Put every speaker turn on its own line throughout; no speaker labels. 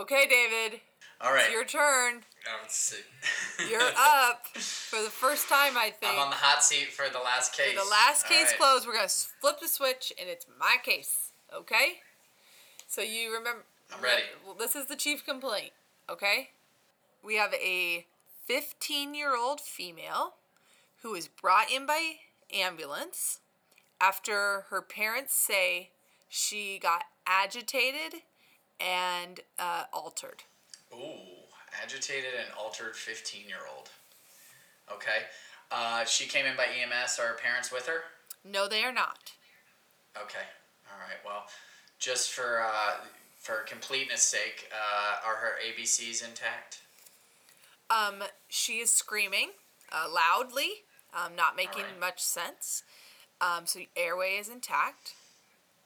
Okay, David.
All right.
It's your turn.
Oh,
You're up for the first time, I think.
I'm on the hot seat for the last case.
For the last case
right.
closed, we're gonna flip the switch, and it's my case. Okay. So you remember?
I'm ready.
Well, this is the chief complaint. Okay. We have a 15-year-old female who is brought in by ambulance after her parents say she got agitated and uh, altered.
Ooh, agitated and altered 15 year old. Okay. Uh, she came in by EMS. Are her parents with her?
No, they are not.
Okay. All right. Well, just for uh, for completeness sake, uh, are her ABCs intact?
Um, she is screaming uh, loudly, um, not making
Alright.
much sense. Um, so airway is intact.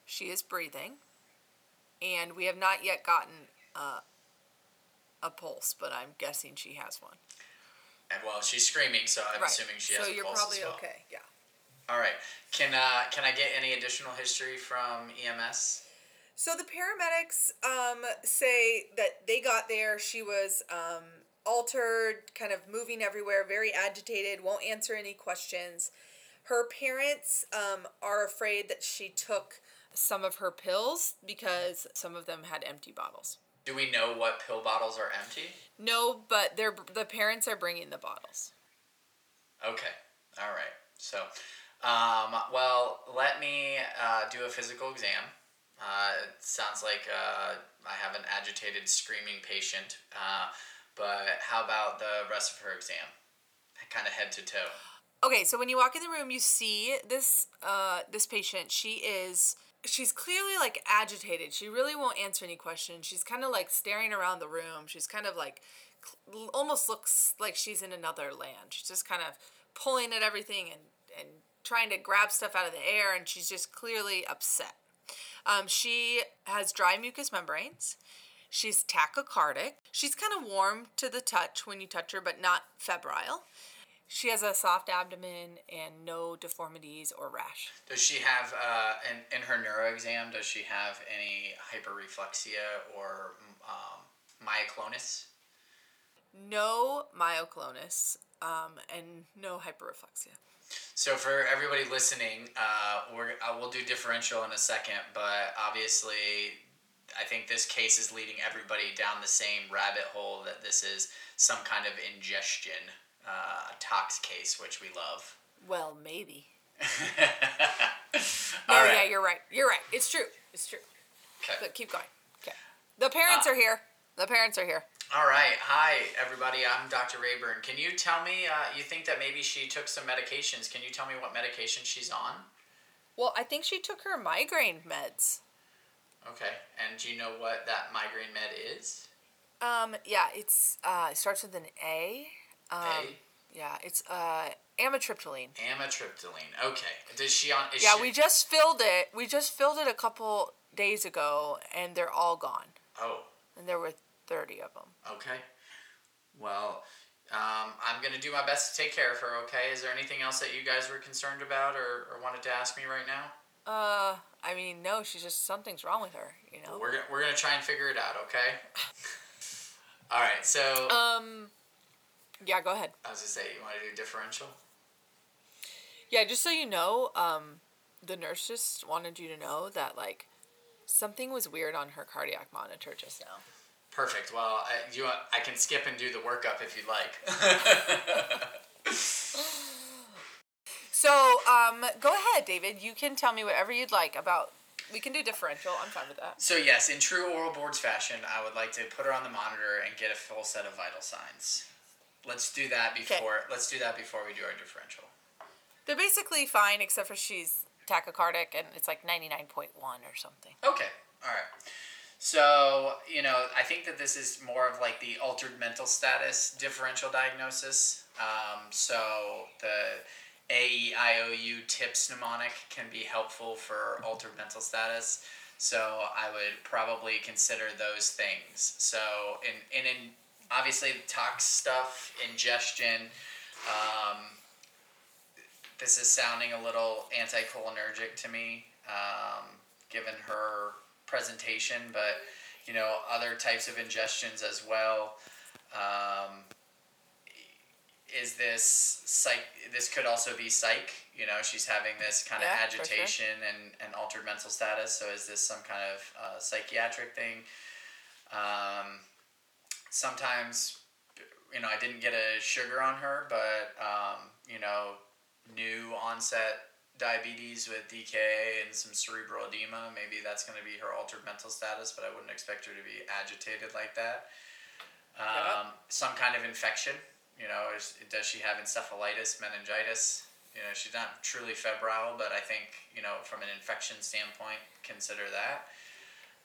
She is breathing, and we have not yet gotten uh, a pulse, but I'm guessing she has one.
And well, she's screaming, so I'm
right.
assuming she
so
has a pulse.
So you're probably
as well.
okay. Yeah.
All right. Can uh, can I get any additional history from EMS?
So the paramedics um, say that they got there. She was um, altered, kind of moving everywhere, very agitated, won't answer any questions. Her parents um, are afraid that she took some of her pills because some of them had empty bottles.
Do we know what pill bottles are empty?
No, but they're the parents are bringing the bottles.
Okay. All right. So, um, well, let me uh, do a physical exam. Uh, it sounds like uh, I have an agitated, screaming patient. Uh, but how about the rest of her exam? Kind of head to toe.
Okay, so when you walk in the room, you see this uh, this patient. She is she's clearly like agitated. She really won't answer any questions. She's kind of like staring around the room. She's kind of like almost looks like she's in another land. She's just kind of pulling at everything and and trying to grab stuff out of the air, and she's just clearly upset. Um, she has dry mucous membranes. She's tachycardic. She's kind of warm to the touch when you touch her, but not febrile. She has a soft abdomen and no deformities or rash.
Does she have, uh, in, in her neuro exam, does she have any hyperreflexia or um, myoclonus?
No myoclonus um, and no hyperreflexia.
So for everybody listening, uh, we're uh, we'll do differential in a second, but obviously, I think this case is leading everybody down the same rabbit hole that this is some kind of ingestion uh, tox case, which we love.
Well, maybe.
All
No,
right.
yeah, you're right. You're right. It's true. It's true.
Okay.
But keep going. Okay. The parents
Uh,
are here. The parents are here.
All right. Hi, everybody. I'm Dr. Rayburn. Can you tell me? Uh, you think that maybe she took some medications? Can you tell me what medication she's on?
Well, I think she took her migraine meds.
Okay. And do you know what that migraine med is?
Um, yeah, it's uh, it starts with an A. Um. Yeah, it's uh, amitriptyline.
Amitriptyline. Okay. Does she on? Is
Yeah,
she,
we just filled it. We just filled it a couple days ago, and they're all gone.
Oh.
And there were thirty of them.
Okay. Well, um, I'm gonna do my best to take care of her. Okay. Is there anything else that you guys were concerned about or, or wanted to ask me right now?
Uh, I mean, no, she's just something's wrong with her. You know.
We're gonna we're gonna try and figure it out. Okay. All right. So
Um. Yeah, go ahead.
I was gonna say, you want to do differential?
Yeah, just so you know, um, the nurse just wanted you to know that like something was weird on her cardiac monitor just now.
Perfect. Well, I, you I can skip and do the workup if you'd like.
So, um, go ahead, David. You can tell me whatever you'd like about. We can do differential. I'm fine with that.
so yes, in true oral boards fashion, I would like to put her on the monitor and get a full set of vital signs. Let's do that before. Let's do that before we do our differential.
They're basically fine, except for she's tachycardic and it's like 99.1 or something.
Okay. All right. So, you know, I think that this is more of like the altered mental status differential diagnosis. Um, so, the AEIOU TIPS mnemonic can be helpful for altered mental status. So, I would probably consider those things. So, in, in, in obviously, the tox stuff, ingestion, um, this is sounding a little anticholinergic to me, um, given her presentation. But you know, other types of ingestions as well. Um, is this psych? This could also be psych. You know, she's having this kind of
Yeah, for sure.
agitation and, and altered mental status. So is this some kind of uh, psychiatric thing? Um, sometimes, you know, I didn't get a sugar on her, but um, you know, new onset diabetes with DKA and some cerebral edema. Maybe that's going to be her altered mental status, but I wouldn't expect her to be agitated like that. Um, Some kind of infection. You know, is, does she have encephalitis, meningitis? You know, she's not truly febrile, but I think you know from an infection standpoint, consider that.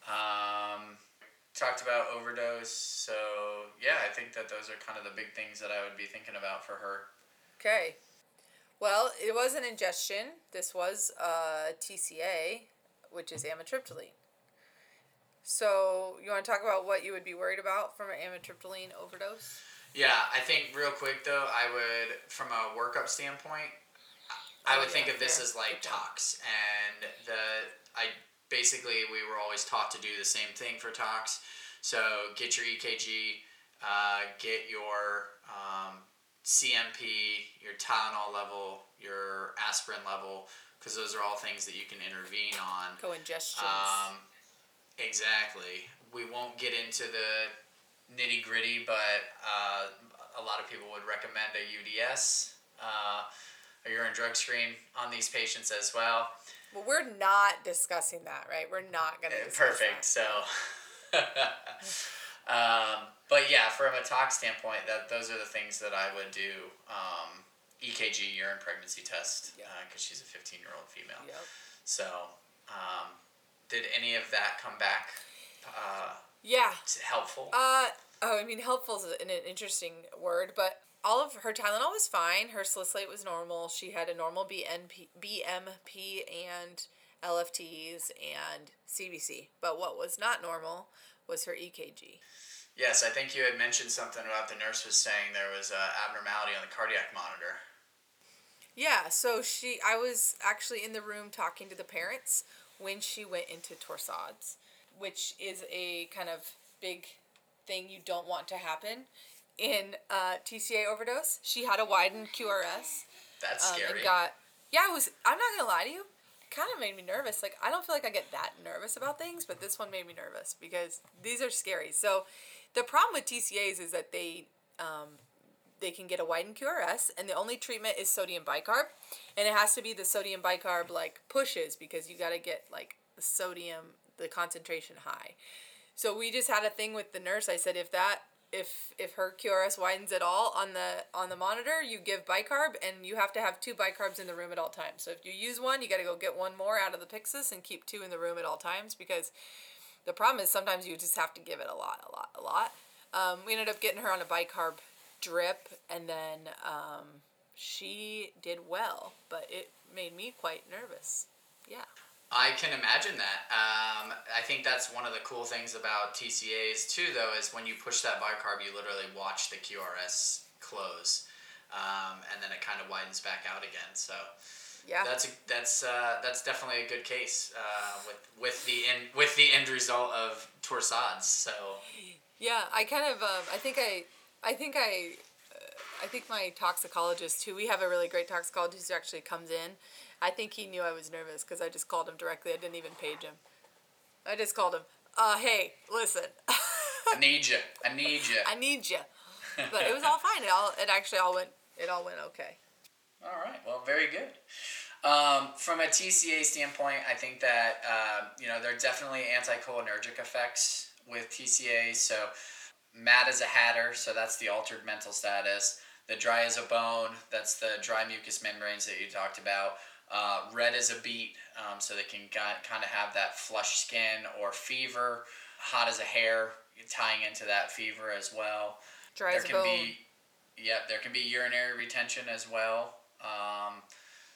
Um, talked about overdose, so yeah, I think that those are kind of the big things that I would be thinking about for her.
Okay. Well, it was an ingestion. This was uh, TCA, which is amitriptyline. So, you want to talk about what you would be worried about from an amitriptyline overdose?
Yeah, I think real quick though, I would, from a workup standpoint, I
Oh,
would think of this
fair.
as like tox, and the I basically we were always taught to do the same thing for tox. So get your EKG, uh, get your um, CMP, your Tylenol level, your aspirin level, because those are all things that you can intervene on.
Co ingestions.
Um, exactly. We won't get into the nitty gritty, but uh, a lot of people would recommend a UDS, uh, a urine drug screen on these patients as well.
Well, we're not discussing that, right? We're not going to discuss
Perfect.
that.
So, um, but yeah, from a tox standpoint, that those are the things that I would do. Um, EKG, urine pregnancy test, because she's a 15 year old female.
Yep.
So, um, did any of that come back uh,
Yeah.
helpful?
Uh, oh, I mean, helpful is an, an interesting word, but all of her Tylenol was fine. Her salicylate was normal. She had a normal BNP, BMP and LFTs and CBC. But what was not normal was her EKG.
yes, I think you had mentioned something about the nurse was saying there was a abnormality on the cardiac monitor.
Yeah, so she, I was actually in the room talking to the parents when she went into torsades, which is a kind of big thing you don't want to happen in uh, TCA overdose. She had a widened QRS.
That's
um,
scary.
and got yeah it was i'm not gonna lie to you kind of made me nervous like i don't feel like i get that nervous about things but this one made me nervous because these are scary so the problem with tcas is that they um, they can get a widened qrs and the only treatment is sodium bicarb and it has to be the sodium bicarb like pushes because you got to get like the sodium the concentration high so we just had a thing with the nurse. I said if that if if her QRS widens at all on the on the monitor, you give bicarb and you have to have two bicarbs in the room at all times. So if you use one, you got to go get one more out of the Pyxis and keep two in the room at all times because the problem is sometimes you just have to give it a lot, a lot, a lot. Um, we ended up getting her on a bicarb drip and then um, she did well, but it made me quite nervous. Yeah.
I can imagine that. Um, I think that's one of the cool things about TCAs too, though, is when you push that bicarb, you literally watch the QRS close, um, and then it kind of widens back out again. So
Yeah.
that's a, that's uh, that's definitely a good case uh, with with the end with the end result of torsades. So
Yeah, I kind of, um, I think I, I think I, uh, I think my toxicologist, who we have a really great toxicologist who actually comes in, I think he knew I was nervous because I just called him directly. I didn't even page him. I just called him. Uh, hey, listen,
I need you. I need you.
I need you. But it was all fine. It all, it actually all went, it all went okay.
All right. Well, very good. Um, from a TCA standpoint, I think that uh, you know there are definitely anticholinergic effects with TCA. So, mad as a hatter, so that's the altered mental status. The dry as a bone, that's the dry mucous membranes that you talked about. Uh, red as a beet, um, so they can kind of have that flush skin or fever. Hot as a hare, tying into that fever as well.
Dry
there
as
can
bone.
be yep there can be urinary retention as well. Um,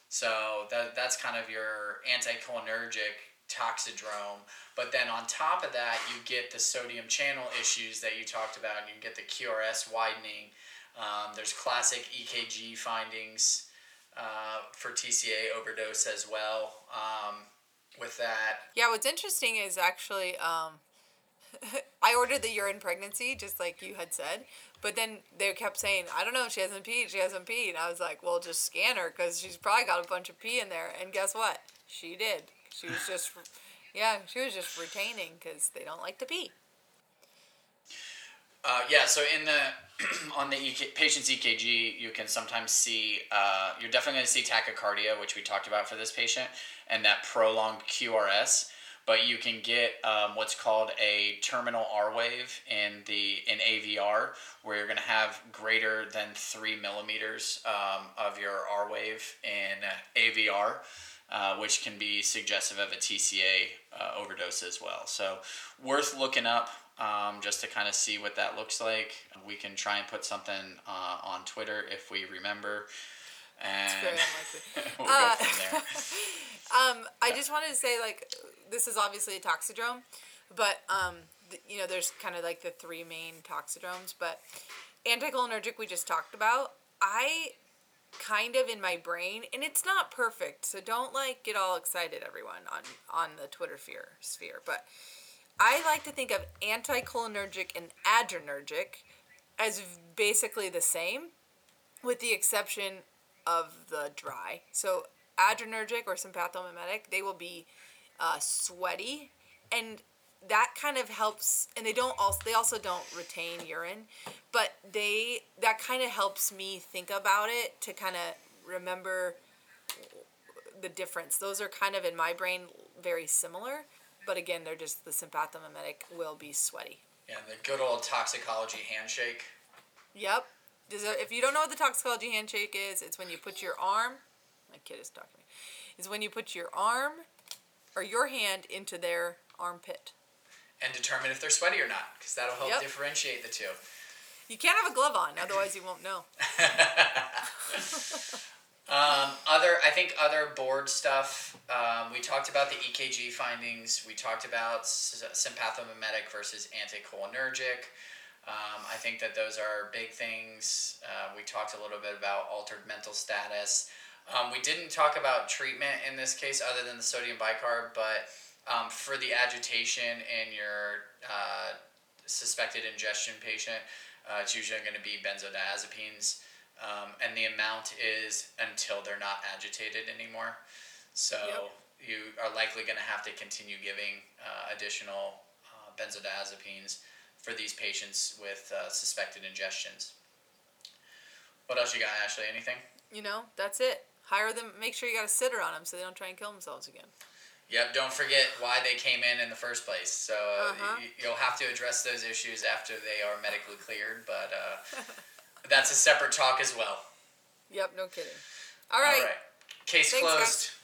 so that, that's kind of your anticholinergic toxidrome. But then on top of that you get the sodium channel issues that you talked about and you get the qrs widening. Um, there's classic ekg findings uh, for tca overdose as well um, with that
Yeah, what's interesting is actually, um, I ordered the urine pregnancy, just like you had said. But then they kept saying, I don't know, she hasn't peed, she hasn't peed. And I was like, well, just scan her because she's probably got a bunch of pee in there. And guess what? She did. She was just, yeah, she was just retaining because they don't like to pee.
Uh, yeah, so in the on the EK, patient's EKG, you can sometimes see uh, you're definitely going to see tachycardia, which we talked about for this patient, and that prolonged QRS. But you can get um, what's called a terminal R wave in the in AVR, where you're going to have greater than three millimeters um, of your R wave in AVR. Uh, which can be suggestive of a TCA uh, overdose as well. So, worth looking up um, just to kind of see what that looks like. We can try and put something uh, on Twitter if we remember. And we'll
go uh, from there. um, I just wanted to say, like, this is obviously a toxidrome, but, um, th- you know, there's kind of like the three main toxidromes, but anticholinergic we just talked about. I kind of in my brain and it's not perfect so don't like get all excited everyone on on the twitter fear sphere but I like to think of anticholinergic and adrenergic as basically the same, with the exception of the dry. So adrenergic or sympathomimetic, they will be uh, sweaty, and that kind of helps. And they don't also they also don't retain urine, but they that kind of helps me think about it to kind of remember the difference. Those are kind of in my brain very similar but again, they're just the sympathomimetic will be sweaty.
Yeah, the good old toxicology handshake.
Yep. if you don't know what the toxicology handshake is, it's when you put your arm. My kid is talking to me. Is when you put your arm or your hand into their armpit.
And determine if they're sweaty or not, because that'll help yep. differentiate the two.
You can't have a glove on, otherwise you won't know.
Um, other, I think other board stuff. Um, we talked about the EKG findings. We talked about sympathomimetic versus anticholinergic. Um, I think that those are big things. Uh, we talked a little bit about altered mental status. Um, we didn't talk about treatment in this case, other than the sodium bicarb, but um, for the agitation in your uh, suspected ingestion patient, uh, it's usually going to be benzodiazepines um, and the amount is until they're not agitated anymore. So yep. you are likely going to have to continue giving uh, additional uh, benzodiazepines for these patients with uh, suspected ingestions. What else you got, Ashley? Anything?
You know, that's it. Hire them. Make sure you got a sitter on them so they don't try and kill themselves again.
Yep. Don't forget why they came in in the first place. So uh-huh. you, will have to address those issues after they are medically cleared. But uh, That's a separate talk as well.
Yep, no kidding. All right. All right.
Case Thanks, closed. Guys.